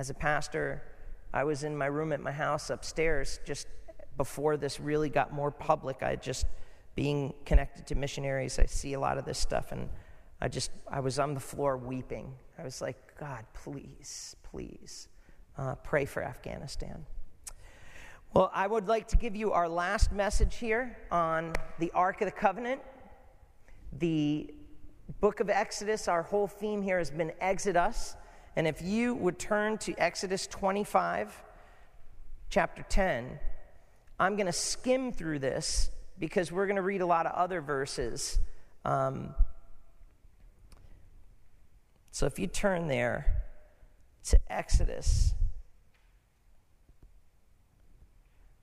as a pastor, I was in my room at my house upstairs just before this really got more public. I just being connected to missionaries, I see a lot of this stuff, and I just I was on the floor weeping. I was like, God, please, please, uh, pray for Afghanistan. Well, I would like to give you our last message here on the Ark of the Covenant. The book of Exodus, our whole theme here has been Exodus. And if you would turn to Exodus 25, chapter 10, I'm going to skim through this because we're going to read a lot of other verses. Um, so if you turn there to Exodus,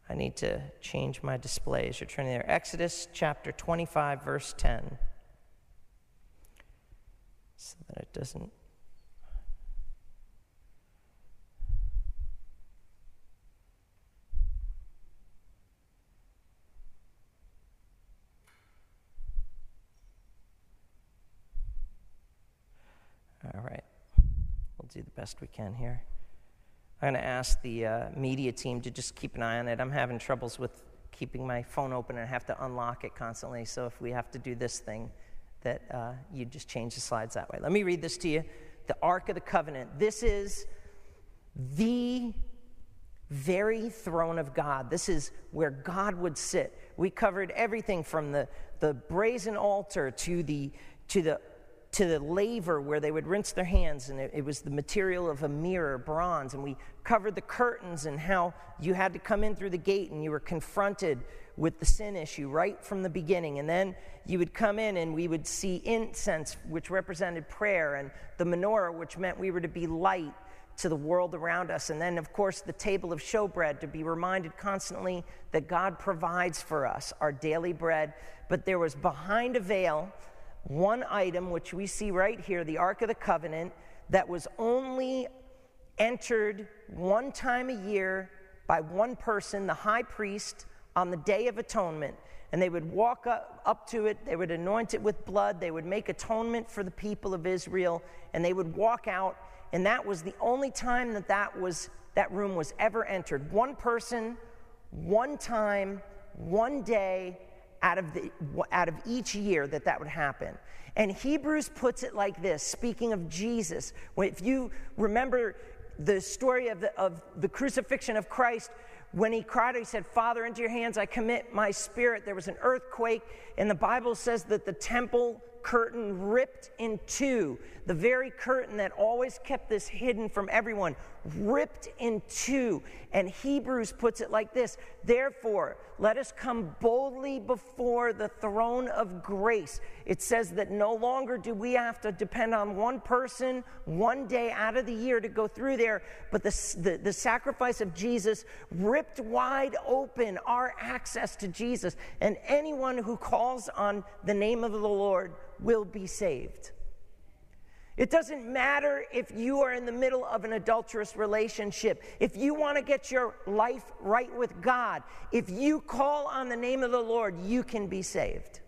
I need to change my display as you're turning there. Exodus chapter 25, verse 10. So that it doesn't All right. We'll do the best we can here. I'm going to ask the uh, media team to just keep an eye on it. I'm having troubles with keeping my phone open and I have to unlock it constantly. So if we have to do this thing, that uh, you just change the slides that way. Let me read this to you. The Ark of the Covenant. This is the very throne of God. This is where God would sit. We covered everything from the, the brazen altar to the, to the to the laver where they would rinse their hands, and it, it, was the material of a mirror, bronze. And we covered the curtains and how you had to come in through the gate and you were confronted with the sin issue right from the beginning. And then you would come in and we would see incense, which represented prayer, and the menorah, which meant we were to be light to the world around us. And then, of course, the table of showbread to be reminded constantly that God provides for us our daily bread. But there was behind a veil one item, which we see right here the Ark of the Covenant, that was only entered one time a year by one person, the high priest, on the Day of Atonement. And they would walk up, up to it, they would anoint it with blood, they would make atonement for the people of Israel, and they would walk out. And that was the only time that that, was, that room was ever entered. One person, one time, one day, out of, the, out of each year that that would happen. And Hebrews puts it like this speaking of Jesus, if you remember the story of the, of the crucifixion of Christ, when he cried, he said, Father, into your hands I commit my spirit. There was an earthquake, and the Bible says that the temple curtain ripped in two. The very curtain that always kept this hidden from everyone, ripped in two. And Hebrews puts it like this Therefore, let us come boldly before the throne of grace. It says that no longer do we have to depend on one person one day out of the year to go through there, but the, the, the sacrifice of Jesus ripped wide open our access to Jesus. And anyone who calls on the name of the Lord will be saved. It doesn't matter if you are in the middle of an adulterous relationship. If you want to get your life right with God, if you call on the name of the Lord, you can be saved.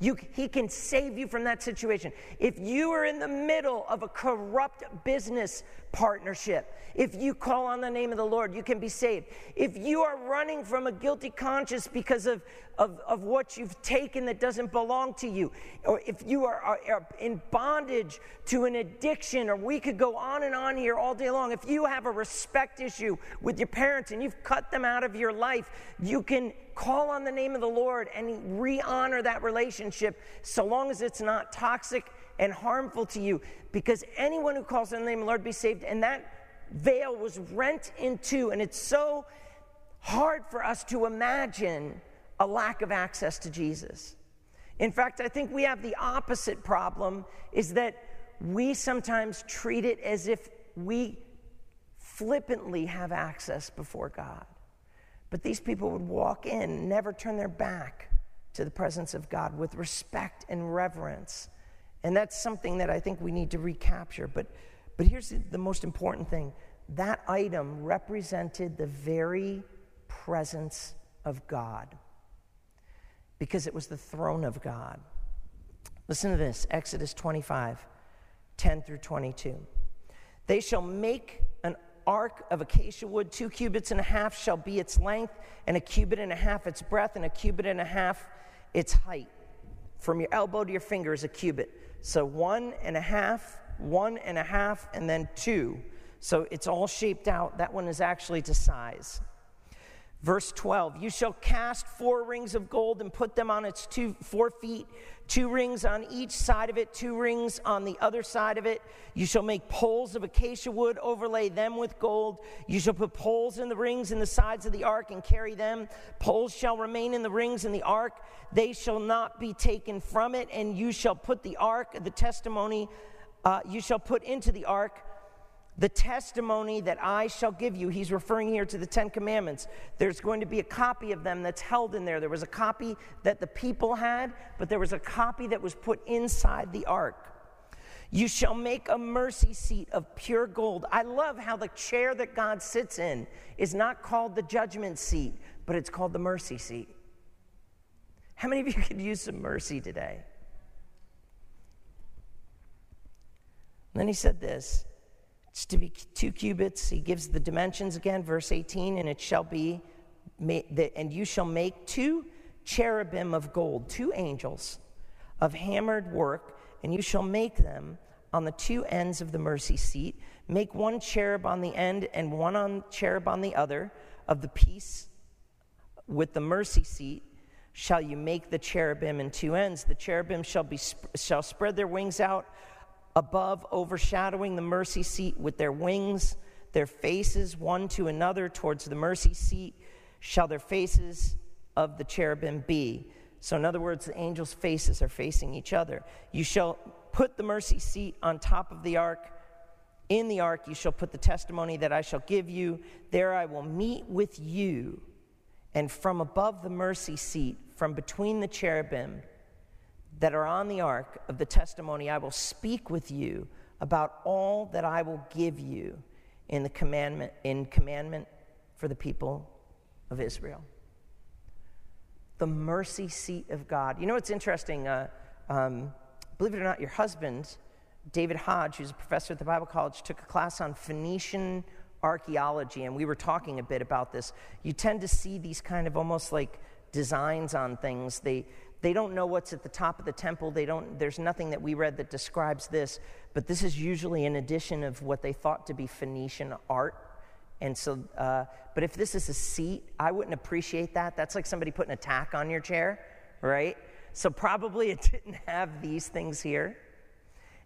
You, he can save you from that situation. If you are in the middle of a corrupt business partnership, if you call on the name of the Lord, you can be saved. If you are running from a guilty conscience because of, of, of what you've taken that doesn't belong to you, or if you are, are, are in bondage to an addiction, or we could go on and on here all day long. If you have a respect issue with your parents and you've cut them out of your life, you can call on the name of the Lord and re honor that relationship so long as it's not toxic and harmful to you. Because anyone who calls on the name of the Lord be saved. And that veil was rent in two. And it's so hard for us to imagine a lack of access to Jesus. In fact, I think we have the opposite problem is that we sometimes treat it as if we flippantly have access before God. But these people would walk in, never turn their back to the presence of God with respect and reverence. And that's something that I think we need to recapture. But, but here's the most important thing that item represented the very presence of God because it was the throne of God. Listen to this Exodus 25 10 through 22. They shall make an ark of acacia wood. Two cubits and a half shall be its length, and a cubit and a half its breadth, and a cubit and a half its height. From your elbow to your finger is a cubit. So one and a half, one and a half, and then two. So it's all shaped out. That one is actually to size. Verse 12, you shall cast four rings of gold and put them on its two, four feet, two rings on each side of it, two rings on the other side of it. You shall make poles of acacia wood, overlay them with gold. You shall put poles in the rings in the sides of the ark and carry them. Poles shall remain in the rings in the ark, they shall not be taken from it. And you shall put the ark, the testimony, uh, you shall put into the ark the testimony that I shall give you. He's referring here to the Ten Commandments. There's going to be a copy of them that's held in there. There was a copy that the people had, but there was a copy that was put inside the ark. You shall make a mercy seat of pure gold. I love how the chair that God sits in is not called the judgment seat, but it's called the mercy seat. How many of you could use some mercy today? And then he said this it's to be two cubits. He gives the dimensions again, verse 18, and it shall be, and you shall make two cherubim of gold, two angels of hammered work, and you shall make them on the two ends of the mercy seat. Make one cherub on the end and one on cherub on the other of the piece with the mercy seat shall you make the cherubim in two ends. The cherubim shall be shall spread their wings out above, overshadowing the mercy seat with their wings, their faces one to another towards the mercy seat, shall their faces of the cherubim be. So, in other words, the angels' faces are facing each other. You shall put the mercy seat on top of the ark. In the ark, you shall put the testimony that I shall give you. There I will meet with you. And from above the mercy seat, from between the cherubim, that are on the ark of the testimony, I will speak with you about all that I will give you in the commandment in commandment for the people of Israel. The mercy seat of God. You know what's interesting? Uh, um, believe it or not, your husband, David Hodge, who's a professor at the Bible College, took a class on Phoenician archaeology, and we were talking a bit about this. You tend to see these kind of almost like designs on things. They, they don't know what's at the top of the temple. They don't, there's nothing that we read that describes this, but this is usually an addition of what they thought to be Phoenician art. And so, uh, but if this is a seat, I wouldn't appreciate that. That's like somebody putting a tack on your chair, right? So probably it didn't have these things here.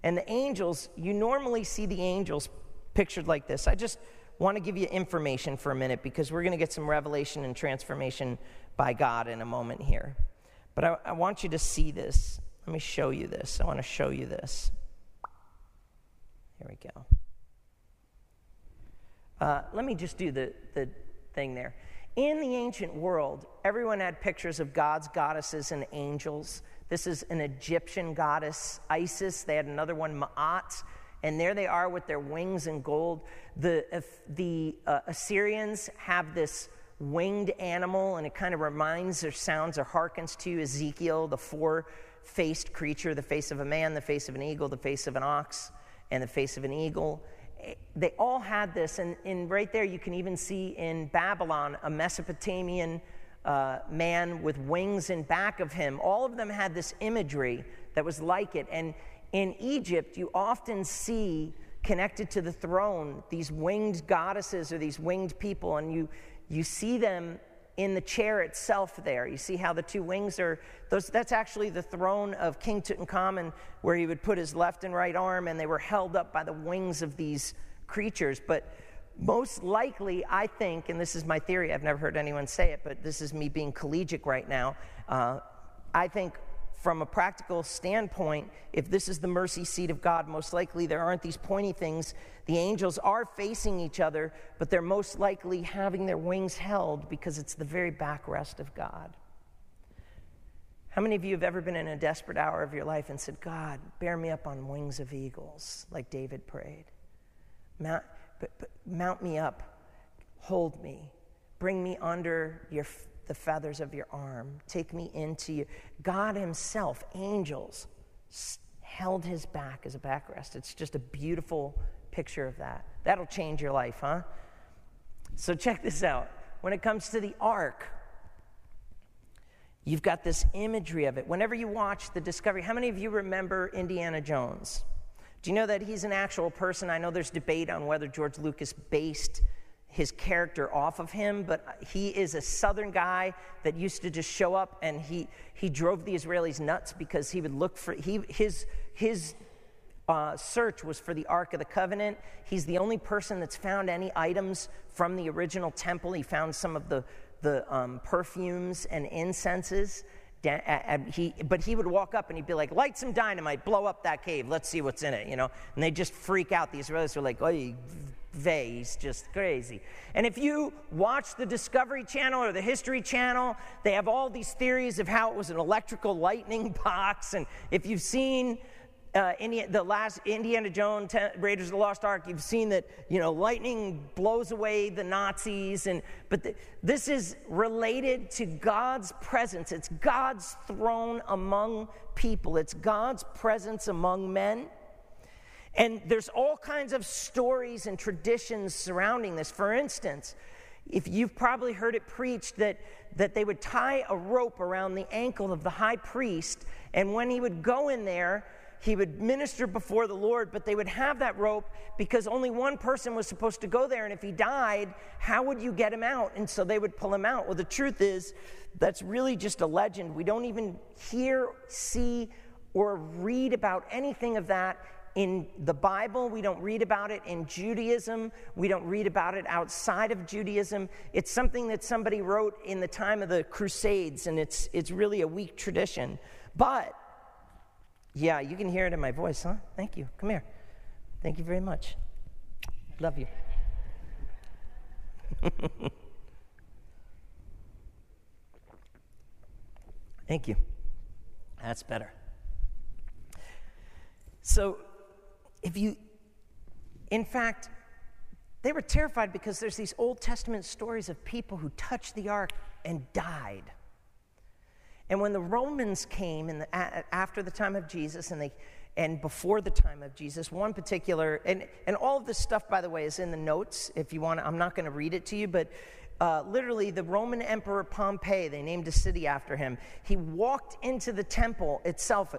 And the angels, you normally see the angels pictured like this. I just want to give you information for a minute because we're going to get some revelation and transformation by God in a moment here. But I, I want you to see this. Let me show you this. I want to show you this. Here we go. Uh, let me just do the, the thing there. In the ancient world, everyone had pictures of gods, goddesses, and angels. This is an Egyptian goddess, Isis. They had another one, Ma'at. And there they are with their wings and gold. The, the uh, Assyrians have this winged animal, and it kind of reminds or sounds or harkens to Ezekiel, the four faced creature the face of a man, the face of an eagle, the face of an ox, and the face of an eagle. They all had this, and, and right there you can even see in Babylon a Mesopotamian uh, man with wings in back of him. All of them had this imagery that was like it. And in Egypt, you often see connected to the throne these winged goddesses or these winged people, and you you see them in the chair itself there. You see how the two wings are, those, that's actually the throne of King Tutankhamun, where he would put his left and right arm, and they were held up by the wings of these creatures. But most likely, I think, and this is my theory, I've never heard anyone say it, but this is me being collegiate right now. Uh, I think from a practical standpoint, if this is the mercy seat of God, most likely there aren't these pointy things. The angels are facing each other, but they're most likely having their wings held because it's the very backrest of God. How many of you have ever been in a desperate hour of your life and said, God, bear me up on wings of eagles, like David prayed? Mount, but, but mount me up, hold me, bring me under your the feathers of your arm. Take me into you. God Himself, angels, held his back as a backrest. It's just a beautiful picture of that. That'll change your life, huh? So check this out. When it comes to the ark, you've got this imagery of it. Whenever you watch the Discovery, how many of you remember Indiana Jones? Do you know that he's an actual person? I know there's debate on whether George Lucas based his character off of him, but he is a southern guy that used to just show up and he, he drove the Israelis nuts because he would look for, he, his, his uh, search was for the Ark of the Covenant. He's the only person that's found any items from the original temple. He found some of the, the um, perfumes and incenses. He, but he would walk up and he'd be like, light some dynamite, blow up that cave, let's see what's in it, you know? And they just freak out. The Israelis were like, oh, he's just crazy. And if you watch the Discovery Channel or the History Channel, they have all these theories of how it was an electrical lightning box. And if you've seen uh, Indiana, the last Indiana Jones, Ten, Raiders of the Lost Ark, you've seen that you know lightning blows away the Nazis, and but this is related to God's presence. It's God's throne among people. It's God's presence among men. And there's all kinds of stories and traditions surrounding this. For instance, if you've probably heard it preached that, that they would tie a rope around the ankle of the high priest, and when he would go in there, he would minister before the Lord, but they would have that rope because only one person was supposed to go there. And if he died, how would you get him out? And so they would pull him out. Well, the truth is, that's really just a legend. We don't even hear, see, or read about anything of that in the Bible. We don't read about it in Judaism. We don't read about it outside of Judaism. It's something that somebody wrote in the time of the Crusades, and it's, it's really a weak tradition. But yeah, you can hear it in my voice, huh? Thank you. Come here. Thank you very much. Love you. Thank you. That's better. So, if you, in fact, they were terrified because there's these Old Testament stories of people who touched the ark and died. And when the Romans came in the, after the time of Jesus and, they, and before the time of Jesus, one particular, and, and all of this stuff, by the way, is in the notes. If you want, I'm not going to read it to you, but uh, literally the Roman Emperor Pompey, they named a city after him, he walked into the temple itself.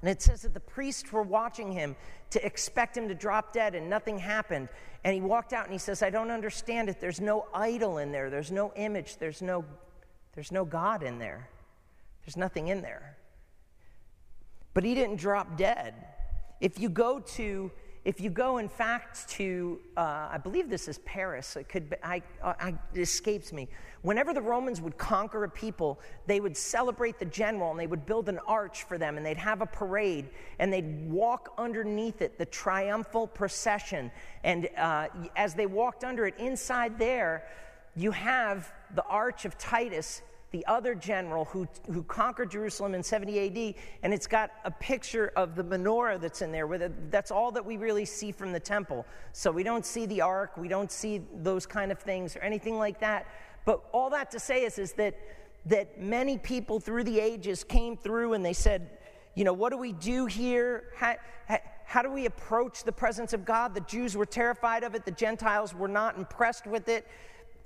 And it says that the priests were watching him to expect him to drop dead, and nothing happened. And he walked out and he says, I don't understand it. There's no idol in there, there's no image, there's no, there's no God in there. There's nothing in there. But he didn't drop dead. If you go to, if you go in fact to, uh, I believe this is Paris. It could, be, I, I, it escapes me. Whenever the Romans would conquer a people, they would celebrate the general and they would build an arch for them and they'd have a parade and they'd walk underneath it, the triumphal procession. And uh, as they walked under it, inside there, you have the arch of Titus the other general who, who conquered Jerusalem in 70 AD, and it's got a picture of the menorah that's in there. That's all that we really see from the temple. So we don't see the ark, we don't see those kind of things or anything like that. But all that to say is, is that, that many people through the ages came through and they said, you know, what do we do here? How, how do we approach the presence of God? The Jews were terrified of it, the Gentiles were not impressed with it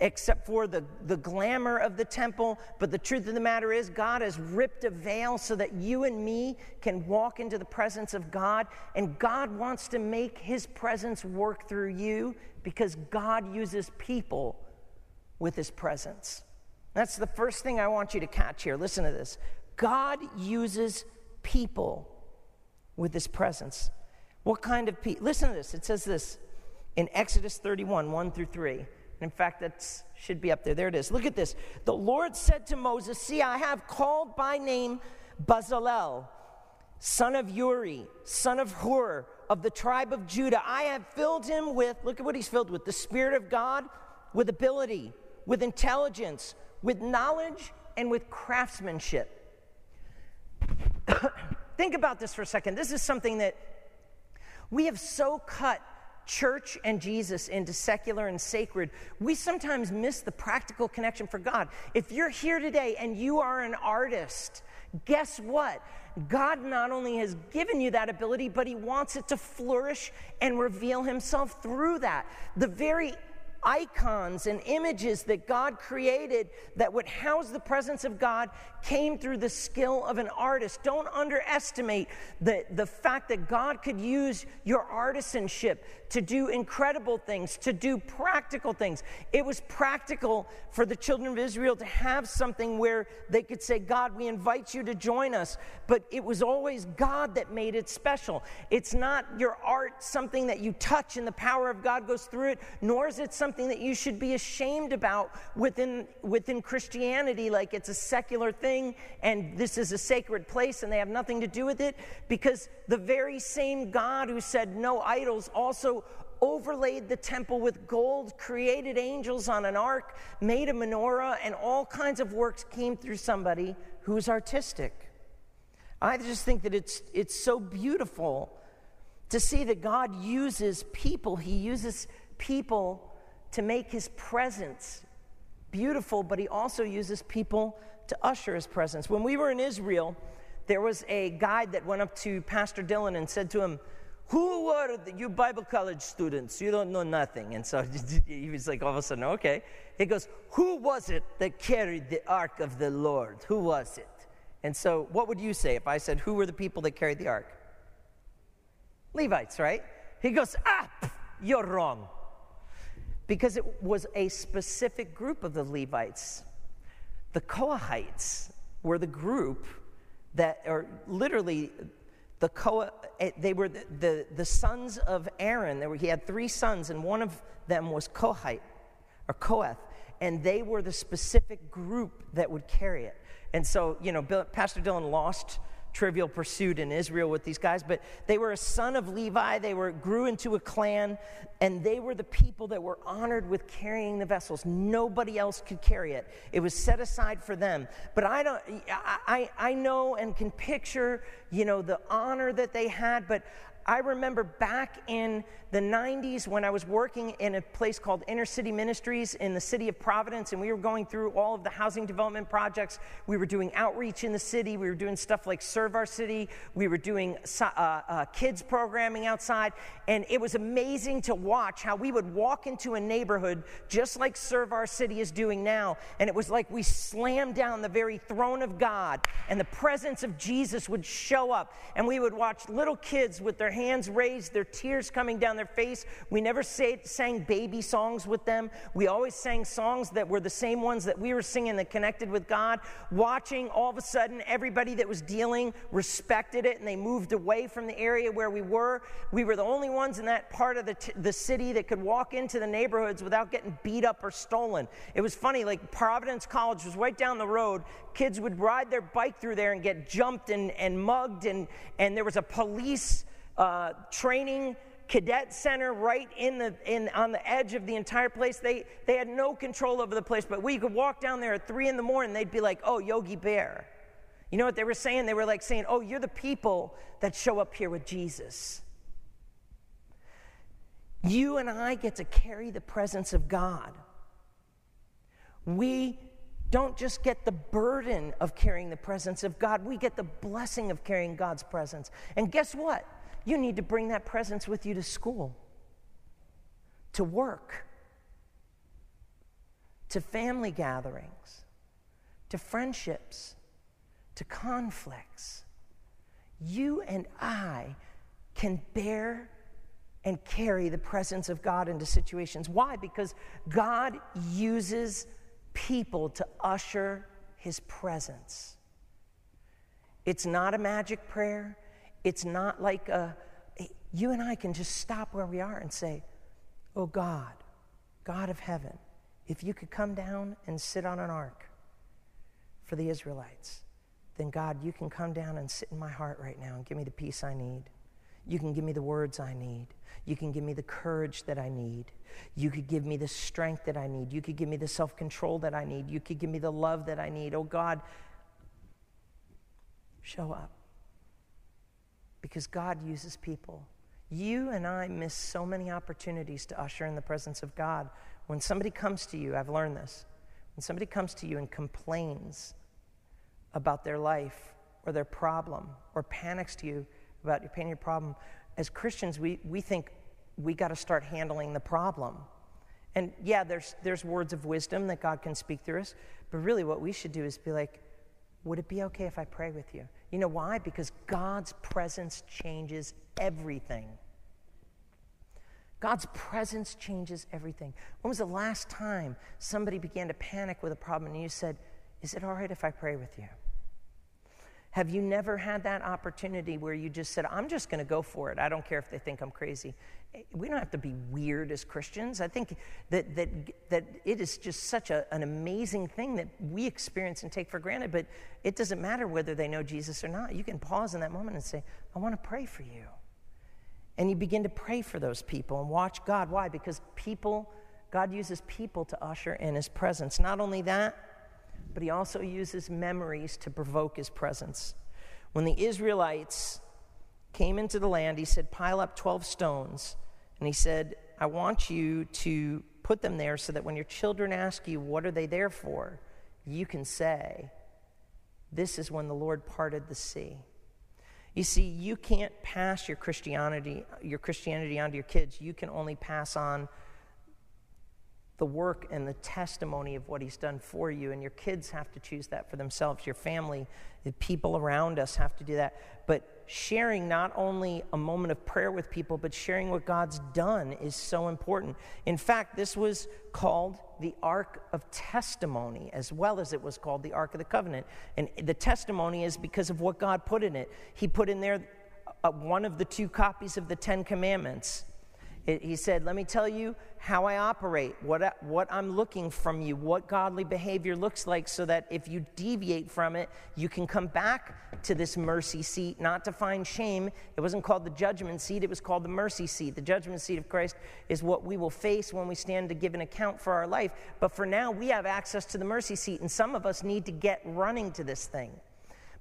except for the, the glamour of the temple. But the truth of the matter is, God has ripped a veil so that you and me can walk into the presence of God. And God wants to make his presence work through you because God uses people with his presence. That's the first thing I want you to catch here. Listen to this God uses people with his presence. What kind of people? Listen to this. It says this in Exodus 31 1 through 3. In fact, that should be up there. There it is. Look at this. The Lord said to Moses, See, I have called by name Bezalel, son of Uri, son of Hur, of the tribe of Judah. I have filled him with, look at what he's filled with the Spirit of God, with ability, with intelligence, with knowledge, and with craftsmanship. Think about this for a second. This is something that we have so cut church and Jesus into secular and sacred, we sometimes miss the practical connection for God. If you're here today and you are an artist, guess what? God not only has given you that ability, but He wants it to flourish and reveal Himself through that. The very icons and images that God created that would house the presence of God came through the skill of an artist. Don't underestimate the, the fact that God could use your artisanship to do incredible things, to do practical things. It was practical for the children of Israel to have something where they could say, God, we invite you to join us. But it was always God that made it special. It's not your art, something that you touch and the power of God goes through it, nor is it something that you should be ashamed about within, within Christianity, like it's a secular thing and this is a sacred place and they have nothing to do with it, because the very same God who said no idols also overlaid the temple with gold, created angels on an ark, made a menorah, and all kinds of works came through somebody who's artistic. I just think that it's, it's so beautiful to see that God uses people. He uses people to make his presence beautiful, but he also uses people to usher his presence. When we were in Israel, there was a guide that went up to Pastor Dylan and said to him, who were the, you Bible college students? You don't know nothing. And so he was like, all of a sudden, okay. He goes, Who was it that carried the ark of the Lord? Who was it? And so, what would you say if I said, Who were the people that carried the ark? Levites, right? He goes, Ah, you're wrong. Because it was a specific group of the Levites. The Kohathites were the group that, or literally, the Koah, eh, they were the, the, the sons of Aaron. Were, he had three sons, and one of them was Kohite or Kohath, and they were the specific group that would carry it. And so, you know, Bill, Pastor Dylan lost trivial pursuit in Israel with these guys, but they were a son of Levi. They were grew into a clan, and they were the people that were honored with carrying the vessels. Nobody else could carry it. It was set aside for them. But I don't I, I know and can picture, you know, the honor that they had, but I remember back in the 90s when I was working in a place called Inner City Ministries in the city of Providence, and we were going through all of the housing development projects. We were doing outreach in the city. We were doing stuff like Serve Our City. We were doing uh, uh, kids programming outside. And it was amazing to watch how we would walk into a neighborhood just like Serve Our City is doing now. And it was like we slammed down the very throne of God, and the presence of Jesus would show up. And we would watch little kids with their hands raised, their tears coming down their face. We never say, sang baby songs with them. We always sang songs that were the same ones that we were singing that connected with God. Watching all of a sudden, everybody that was dealing respected it and they moved away from the area where we were. We were the only ones in that part of the, t- the city that could walk into the neighborhoods without getting beat up or stolen. It was funny, like Providence College was right down the road. Kids would ride their bike through there and get jumped and, and mugged, and, and there was a police uh, training cadet center right in the in on the edge of the entire place. They they had no control over the place but we could walk down there at three in the morning they'd be like oh yogi bear. You know what they were saying? They were like saying oh you're the people that show up here with jesus. You and i get to carry the presence of god. We don't just get the burden of carrying the presence of god we get the blessing of carrying god's presence. And guess what you need to bring that presence with you to school, to work, to family gatherings, to friendships, to conflicts. You and I can bear and carry the presence of God into situations. Why? Because God uses people to usher his presence. It's not a magic prayer. It's not like a, you and I can just stop where we are and say, Oh God, God of heaven, if you could come down and sit on an ark for the Israelites, then God, you can come down and sit in my heart right now and give me the peace I need. You can give me the words I need. You can give me the courage that I need. You could give me the strength that I need. You could give me the self control that I need. You could give me the love that I need. Oh God, show up because God uses people. You and I miss so many opportunities to usher in the presence of God. When somebody comes to you, I've learned this. When somebody comes to you and complains about their life or their problem or panics to you about your pain, or your problem, as Christians, we, we think we got to start handling the problem. And yeah, there's, there's words of wisdom that God can speak through us, but really what we should do is be like, would it be okay if I pray with you? You know why? Because God's presence changes everything. God's presence changes everything. When was the last time somebody began to panic with a problem and you said, Is it all right if I pray with you? Have you never had that opportunity where you just said, I'm just going to go for it? I don't care if they think I'm crazy. We don't have to be weird as Christians. I think that, that, that it is just such a, an amazing thing that we experience and take for granted, but it doesn't matter whether they know Jesus or not. You can pause in that moment and say, I want to pray for you. And you begin to pray for those people and watch God. Why? Because people, God uses people to usher in his presence. Not only that, but he also uses memories to provoke his presence. When the Israelites came into the land, he said, Pile up 12 stones. And he said, I want you to put them there so that when your children ask you, What are they there for? you can say, This is when the Lord parted the sea. You see, you can't pass your Christianity, your Christianity on to your kids. You can only pass on the work and the testimony of what he's done for you. And your kids have to choose that for themselves. Your family, the people around us have to do that. But sharing not only a moment of prayer with people, but sharing what God's done is so important. In fact, this was called the Ark of Testimony, as well as it was called the Ark of the Covenant. And the testimony is because of what God put in it. He put in there uh, one of the two copies of the Ten Commandments. He said, Let me tell you how I operate, what, I, what I'm looking from you, what godly behavior looks like, so that if you deviate from it, you can come back to this mercy seat, not to find shame. It wasn't called the judgment seat, it was called the mercy seat. The judgment seat of Christ is what we will face when we stand to give an account for our life. But for now, we have access to the mercy seat, and some of us need to get running to this thing.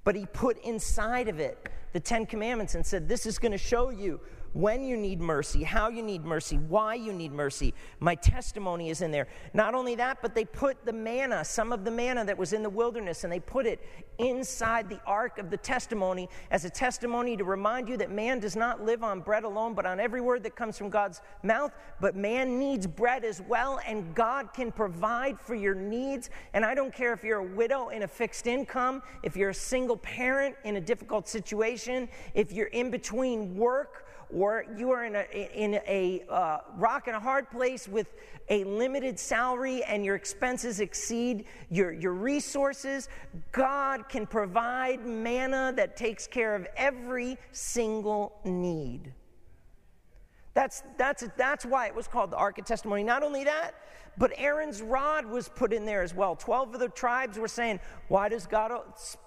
But he put inside of it the Ten Commandments and said, This is going to show you when you need mercy, how you need mercy, why you need mercy. My testimony is in there. Not only that, but they put the manna, some of the manna that was in the wilderness, and they put it inside the ark of the testimony as a testimony to remind you that man does not live on bread alone, but on every word that comes from God's mouth. But man needs bread as well, and God can provide for your needs. And I don't care if you're a widow in a fixed income, if you're a single parent in a difficult situation, if you're in between work or you are in a, in a uh, rock and a hard place with a limited salary and your expenses exceed your, your resources, God can provide manna that takes care of every single need. That's, that's, that's why it was called the Ark of Testimony. Not only that, but Aaron's rod was put in there as well. Twelve of the tribes were saying, Why does God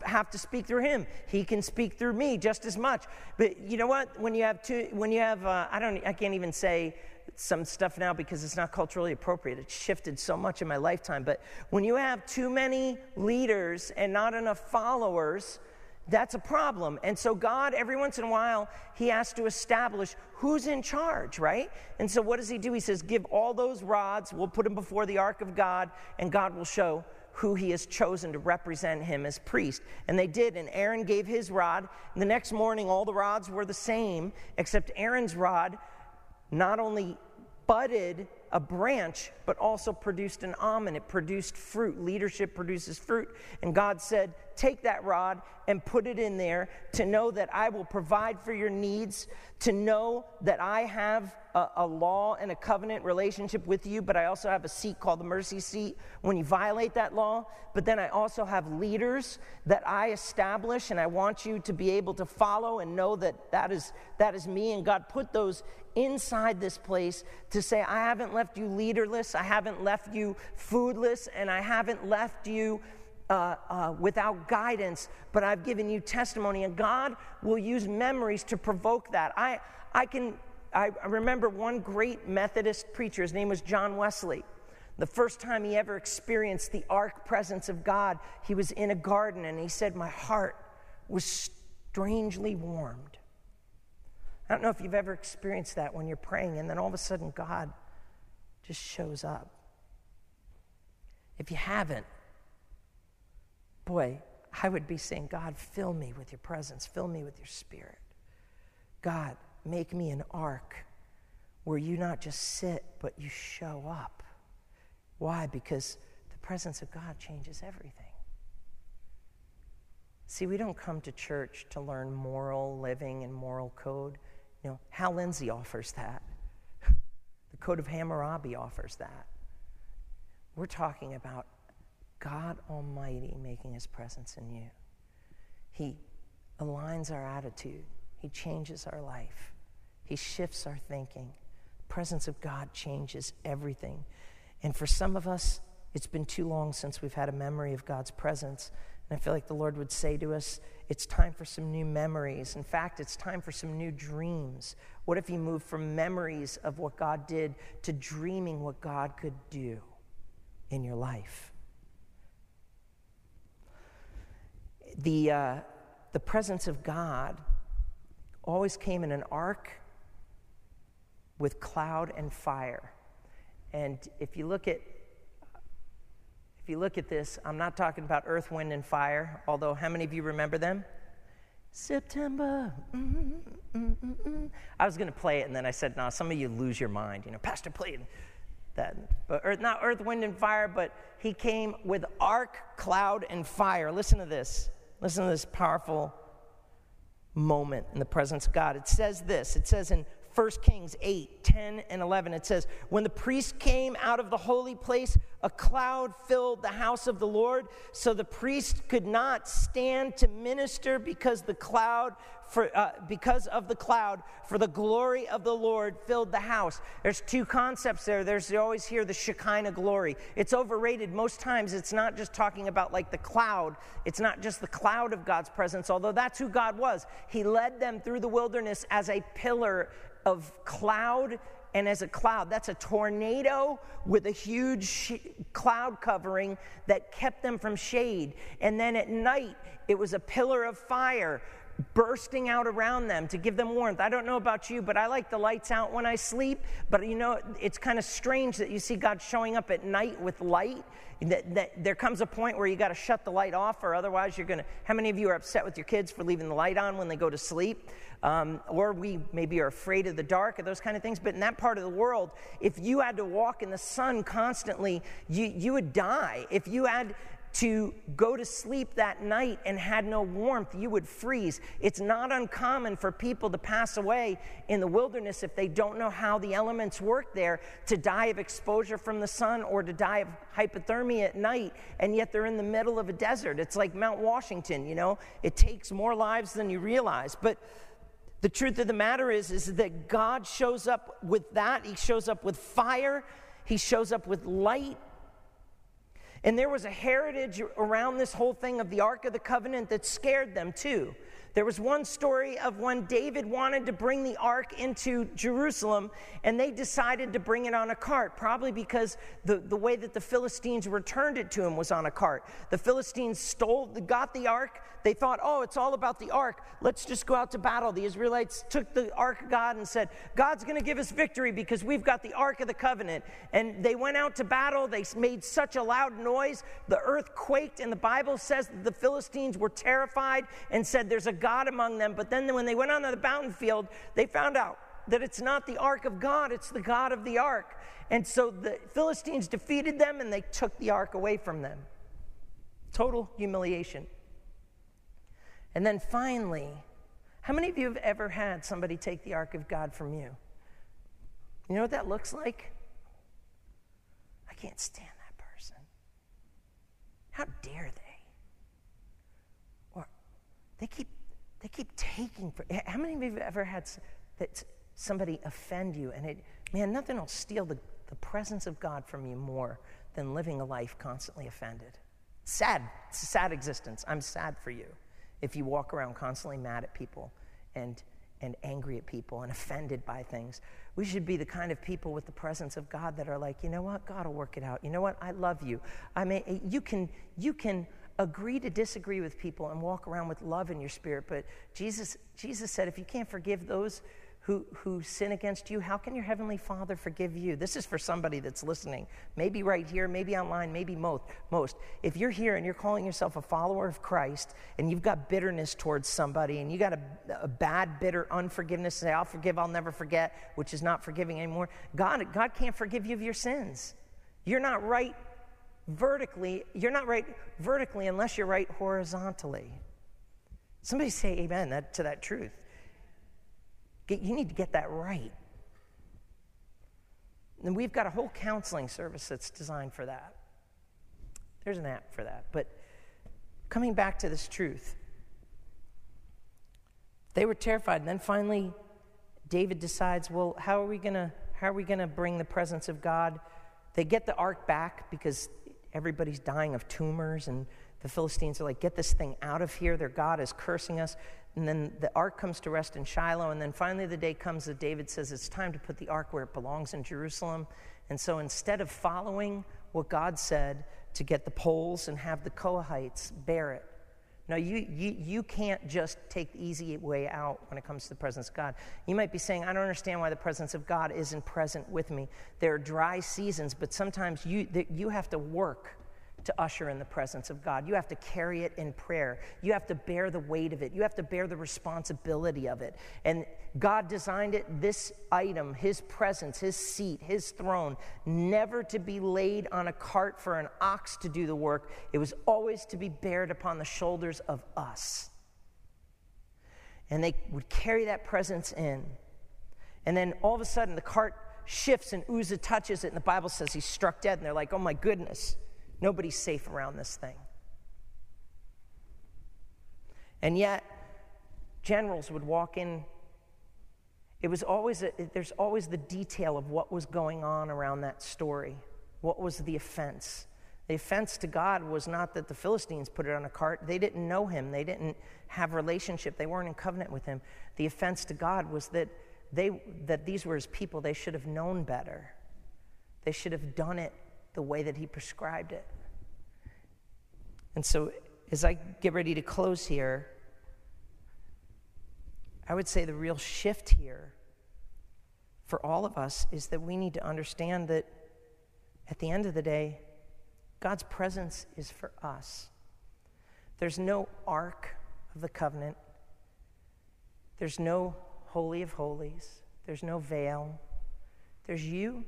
have to speak through him? He can speak through me just as much. But you know what? When you have two, when you have, uh, I don't, I can't even say some stuff now because it's not culturally appropriate. It's shifted so much in my lifetime. But when you have too many leaders and not enough followers, that's a problem. And so, God, every once in a while, He has to establish who's in charge, right? And so, what does He do? He says, Give all those rods, we'll put them before the ark of God, and God will show who He has chosen to represent Him as priest. And they did, and Aaron gave his rod. And the next morning, all the rods were the same, except Aaron's rod not only budded a branch, but also produced an almond. It produced fruit. Leadership produces fruit. And God said, Take that rod and put it in there to know that I will provide for your needs, to know that I have a, a, law and a covenant relationship with you, but I also have a seat called the mercy seat when you violate that law. But then I also have leaders that I establish, and I want you to be able to follow and know that that is, that is me. And God put those inside this place to say, I haven't left you leaderless, I haven't left you foodless, and I haven't left you. Uh, uh, without guidance, but I've given you testimony, and God will use memories to provoke that. I, I can I remember one great Methodist preacher, his name was John Wesley. The first time he ever experienced the ark presence of God, he was in a garden and he said, My heart was strangely warmed. I don't know if you've ever experienced that when you're praying and then all of a sudden God just shows up. If you haven't, boy, I would be saying, God, fill me with your presence, fill me with your spirit. God, make me an ark where you not just sit, but you show up. Why? Because the presence of God changes everything. See, we don't come to church to learn moral living and moral code. You know, Hal Lindsey offers that. The Code of Hammurabi offers that. We're talking about God Almighty making his presence in you. He aligns our attitude, he changes our life, he shifts our thinking. The presence of God changes everything. And for some of us, it's been too long since we've had a memory of God's presence. And I feel like the Lord would say to us, it's time for some new memories. In fact, it's time for some new dreams. What if you move from memories of what God did to dreaming what God could do in your life? The, uh, the presence of God always came in an ark with cloud and fire. And if you look at if you look at this, I'm not talking about earth, wind, and fire, although how many of you remember them? September. Mm, mm, mm, I was going to play it, and then I said, no, some of you lose your mind. You know, Pastor, play that. But earth, not earth, wind, and fire, but he came with ark, cloud, and fire. Listen to this. Listen to this powerful moment in the presence of God. It says this it says in 1 Kings 8, 10, and 11, it says, When the priest came out of the holy place, a cloud filled the house of the Lord, so the priest could not stand to minister because the cloud for, uh, because of the cloud, for the glory of the Lord filled the house. There's two concepts there. There's you always hear the Shekinah glory. It's overrated. Most times it's not just talking about like the cloud, it's not just the cloud of God's presence, although that's who God was. He led them through the wilderness as a pillar of cloud and as a cloud. That's a tornado with a huge sh- cloud covering that kept them from shade. And then at night, it was a pillar of fire bursting out around them to give them warmth. I don't know about you, but I like the lights out when I sleep. But you know, it's kind of strange that you see God showing up at night with light. That, that there comes a point where you got to shut the light off, or otherwise you're going to. How many of you are upset with your kids for leaving the light on when they go to sleep? Um, or we maybe are afraid of the dark or those kind of things. But in that part of the world, if you had to walk in the sun constantly, you, you would die. If you had to go to sleep that night and had no warmth, you would freeze. It's not uncommon for people to pass away in the wilderness if they don't know how the elements work there, to die of exposure from the sun or to die of hypothermia at night, and yet they're in the middle of a desert. It's like Mount Washington, you know, it takes more lives than you realize. But the truth of the matter is, is that God shows up with that. He shows up with fire. He shows up with light. And there was a heritage around this whole thing of the Ark of the Covenant that scared them too. There was one story of when David wanted to bring the ark into Jerusalem, and they decided to bring it on a cart, probably because the, the way that the Philistines returned it to him was on a cart. The Philistines stole, got the ark. They thought, oh, it's all about the ark. Let's just go out to battle. The Israelites took the ark of God and said, God's going to give us victory because we've got the ark of the covenant. And they went out to battle. They made such a loud noise. The earth quaked, and the Bible says that the Philistines were terrified and said, There's a God among them. But then when they went on the battlefield, they found out that it's not the ark of God, it's the God of the ark. And so the Philistines defeated them and they took the ark away from them. Total humiliation. And then finally, how many of you have ever had somebody take the ark of God from you? You know what that looks like? I can't stand that person. How dare they? Or they keep they keep taking. For, how many of you have ever had that somebody offend you? And it, man, nothing will steal the, the presence of God from you more than living a life constantly offended. Sad. It's a sad existence. I'm sad for you if you walk around constantly mad at people and and angry at people and offended by things. We should be the kind of people with the presence of God that are like, you know what, God will work it out. You know what, I love you. I mean, you can you can agree to disagree with people and walk around with love in your spirit. But Jesus, Jesus said, if you can't forgive those who, who sin against you, how can your heavenly Father forgive you? This is for somebody that's listening, maybe right here, maybe online, maybe most. most. If you're here and you're calling yourself a follower of Christ and you've got bitterness towards somebody and you got a, a bad, bitter unforgiveness, say, I'll forgive, I'll never forget, which is not forgiving anymore, God, God can't forgive you of your sins. You're not right vertically, you're not right vertically unless you're right horizontally. Somebody say amen that, to that truth. You need to get that right. And we've got a whole counseling service that's designed for that. There's an app for that. But coming back to this truth, they were terrified. And then finally, David decides, well, how are we going to how are we to bring the presence of God? They get the ark back because everybody's dying of tumors and the Philistines are like, get this thing out of here. Their God is cursing us. And then the ark comes to rest in Shiloh. And then finally, the day comes that David says it's time to put the ark where it belongs in Jerusalem. And so instead of following what God said to get the poles and have the Kohathites bear it, no, you, you, you can't just take the easy way out when it comes to the presence of God. You might be saying, I don't understand why the presence of God isn't present with me. There are dry seasons, but sometimes you, you have to work to usher in the presence of God. You have to carry it in prayer. You have to bear the weight of it. You have to bear the responsibility of it. And God designed it, this item, His presence, His seat, His throne, never to be laid on a cart for an ox to do the work. It was always to be bared upon the shoulders of us. And they would carry that presence in. And then all of a sudden, the cart shifts and Uzzah touches it, and the Bible says he's struck dead. And they're like, oh my goodness. Nobody's safe around this thing. And yet, generals would walk in. It was always, a, there's always the detail of what was going on around that story. What was the offense? The offense to God was not that the Philistines put it on a cart. They didn't know him. They didn't have relationship. They weren't in covenant with him. The offense to God was that, they, that these were his people. They should have known better. They should have done it the way that he prescribed it. And so, as I get ready to close here, I would say the real shift here for all of us is that we need to understand that at the end of the day, God's presence is for us. There's no ark of the covenant, there's no holy of holies, there's no veil. There's you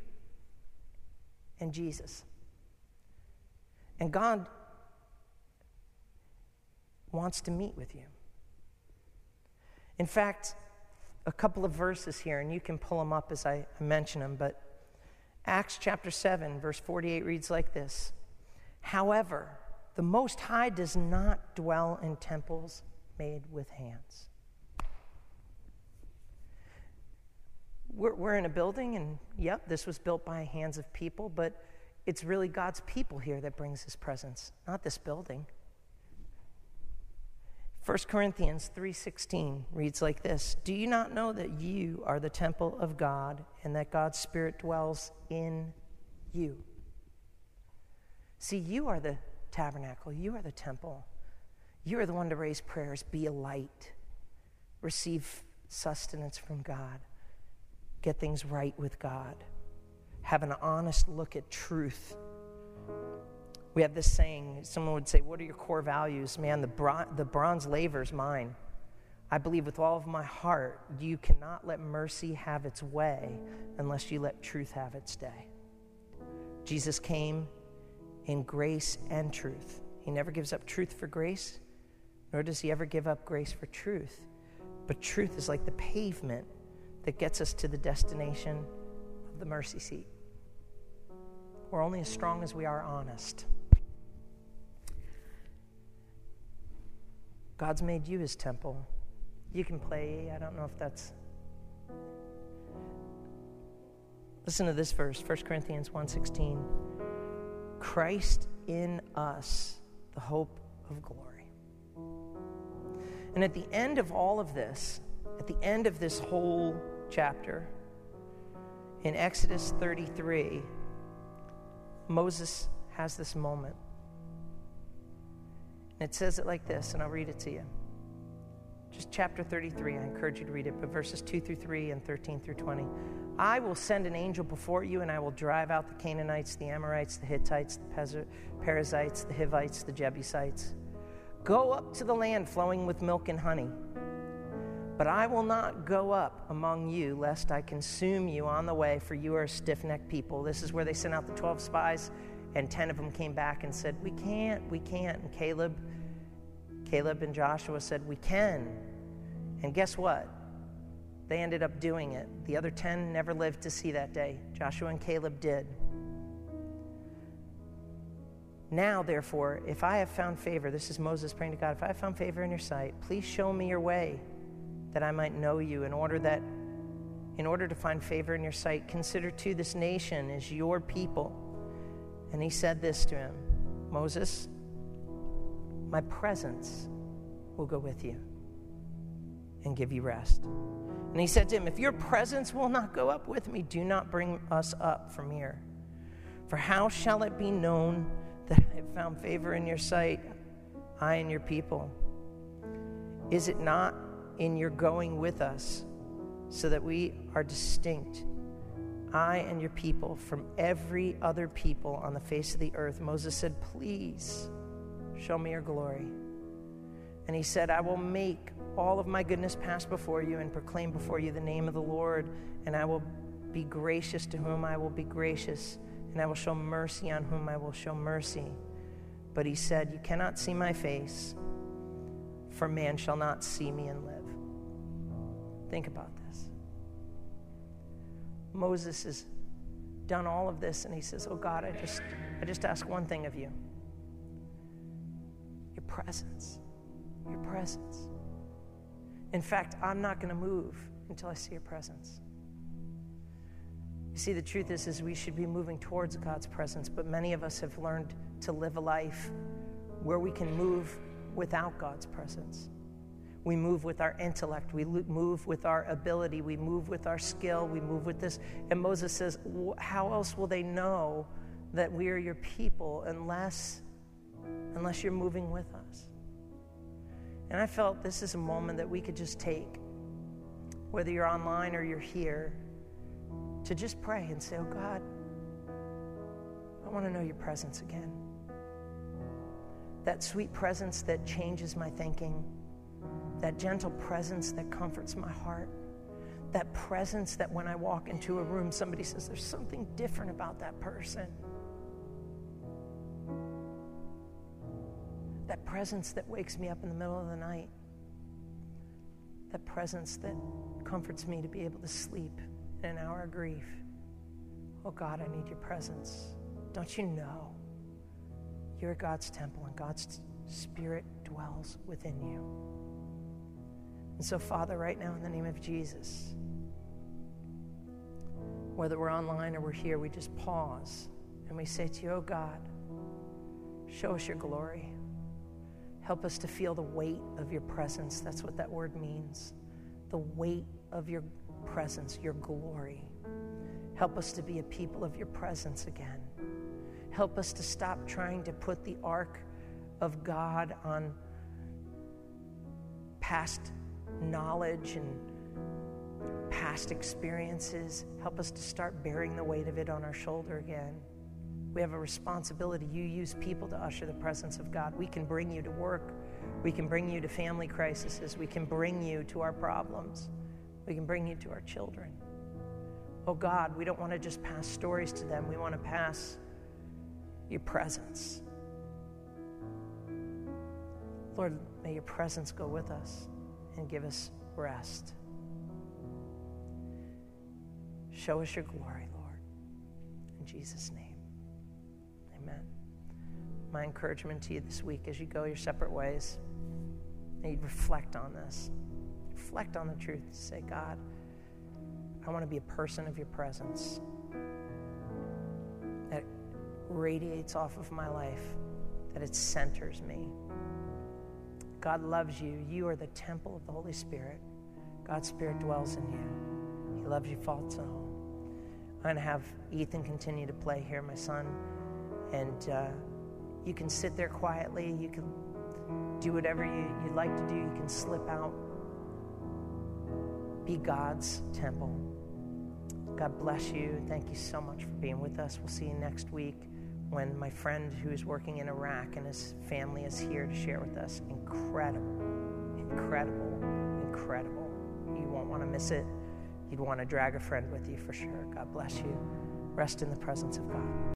and Jesus. And God wants to meet with you. In fact, a couple of verses here, and you can pull them up as I mention them, but Acts chapter 7, verse 48 reads like this However, the Most High does not dwell in temples made with hands. We're, we're in a building, and yep, this was built by hands of people, but it's really God's people here that brings his presence, not this building. 1 Corinthians 3:16 reads like this, "Do you not know that you are the temple of God and that God's spirit dwells in you?" See, you are the tabernacle, you are the temple. You are the one to raise prayers, be a light, receive sustenance from God, get things right with God, have an honest look at truth we have this saying someone would say, What are your core values? Man, the, bron- the bronze laver is mine. I believe with all of my heart, you cannot let mercy have its way unless you let truth have its day. Jesus came in grace and truth. He never gives up truth for grace, nor does he ever give up grace for truth. But truth is like the pavement that gets us to the destination of the mercy seat. We're only as strong as we are honest. God's made you his temple. You can play, I don't know if that's. Listen to this verse, 1 Corinthians 1:16. Christ in us, the hope of glory. And at the end of all of this, at the end of this whole chapter, in Exodus 33, Moses has this moment. And it says it like this, and I'll read it to you. just chapter 33. I encourage you to read it, but verses 2 through 3 and 13 through 20. I will send an angel before you, and I will drive out the Canaanites, the Amorites, the Hittites, the Perizzites, the Hivites, the Jebusites. Go up to the land flowing with milk and honey. But I will not go up among you, lest I consume you on the way, for you are a stiff necked people. This is where they sent out the 12 spies, and 10 of them came back and said, We can't, we can't. And Caleb, Caleb and Joshua said, We can. And guess what? They ended up doing it. The other 10 never lived to see that day. Joshua and Caleb did. Now, therefore, if I have found favor, this is Moses praying to God, if I have found favor in your sight, please show me your way that I might know you in order that in order to find favor in your sight, consider too this nation as your people. And he said this to him Moses, my presence will go with you and give you rest. And he said to him, If your presence will not go up with me, do not bring us up from here. For how shall it be known that I have found favor in your sight, I and your people? Is it not in your going with us so that we are distinct, I and your people, from every other people on the face of the earth. Moses said, Please show me your glory. And he said, I will make all of my goodness pass before you and proclaim before you the name of the Lord, and I will be gracious to whom I will be gracious, and I will show mercy on whom I will show mercy. But he said, You cannot see my face, for man shall not see me and live. Think about this. Moses has done all of this and he says, Oh God, I just, I just ask one thing of you your presence. Your presence. In fact, I'm not going to move until I see your presence. You see, the truth is, is we should be moving towards God's presence, but many of us have learned to live a life where we can move without God's presence. We move with our intellect. We move with our ability. We move with our skill. We move with this. And Moses says, How else will they know that we are your people unless, unless you're moving with us? And I felt this is a moment that we could just take, whether you're online or you're here, to just pray and say, Oh God, I want to know your presence again. That sweet presence that changes my thinking that gentle presence that comforts my heart, that presence that when I walk into a room, somebody says, There's something different about that person. That presence that wakes me up in the middle of the night. That presence that comforts me to be able to sleep in an hour of grief. Oh God, I need your presence. Don't you know? You're God's temple and God's Spirit dwells within you. And so, Father, right now, in the name of Jesus, whether we're online or we're here, we just pause and we say to you, Oh God, show us your glory. Help us to feel the weight of your presence. That's what that word means. The weight of your presence, your glory. Help us to be a people of your presence again. Help us to stop trying to put the ark of God on past knowledge and past experiences. Help us to start bearing the weight of it on our shoulder again. We have a responsibility. You use people to usher the presence of God. We can bring you to work. We can bring you to family crises. We can bring you to our problems. We can bring you to our children. Oh God, we don't want to just pass stories to them. We want to pass your presence. Lord, may your presence go with us and give us rest. Show us your glory, Lord. In Jesus' name, amen. My encouragement to you this week as you go your separate ways, and you reflect on this. Reflect on the truth. Say, God, I want to be a person of your presence that radiates off of my life, that it centers me. God loves you. You are the temple of the Holy Spirit. God's Spirit dwells in you. He loves you, faults and all. I'm going to have Ethan continue to play here, my son. And uh, you can sit there quietly. You can do whatever you, would like to do. You can slip out be God's temple. God bless you. Thank you so much for being with us. We'll see you next week when my friend who is working in Iraq and his family is here to share with us. Incredible, incredible, incredible. You won't want to miss it. You'd want to drag a friend with you for sure. God bless you. Rest in the presence of God.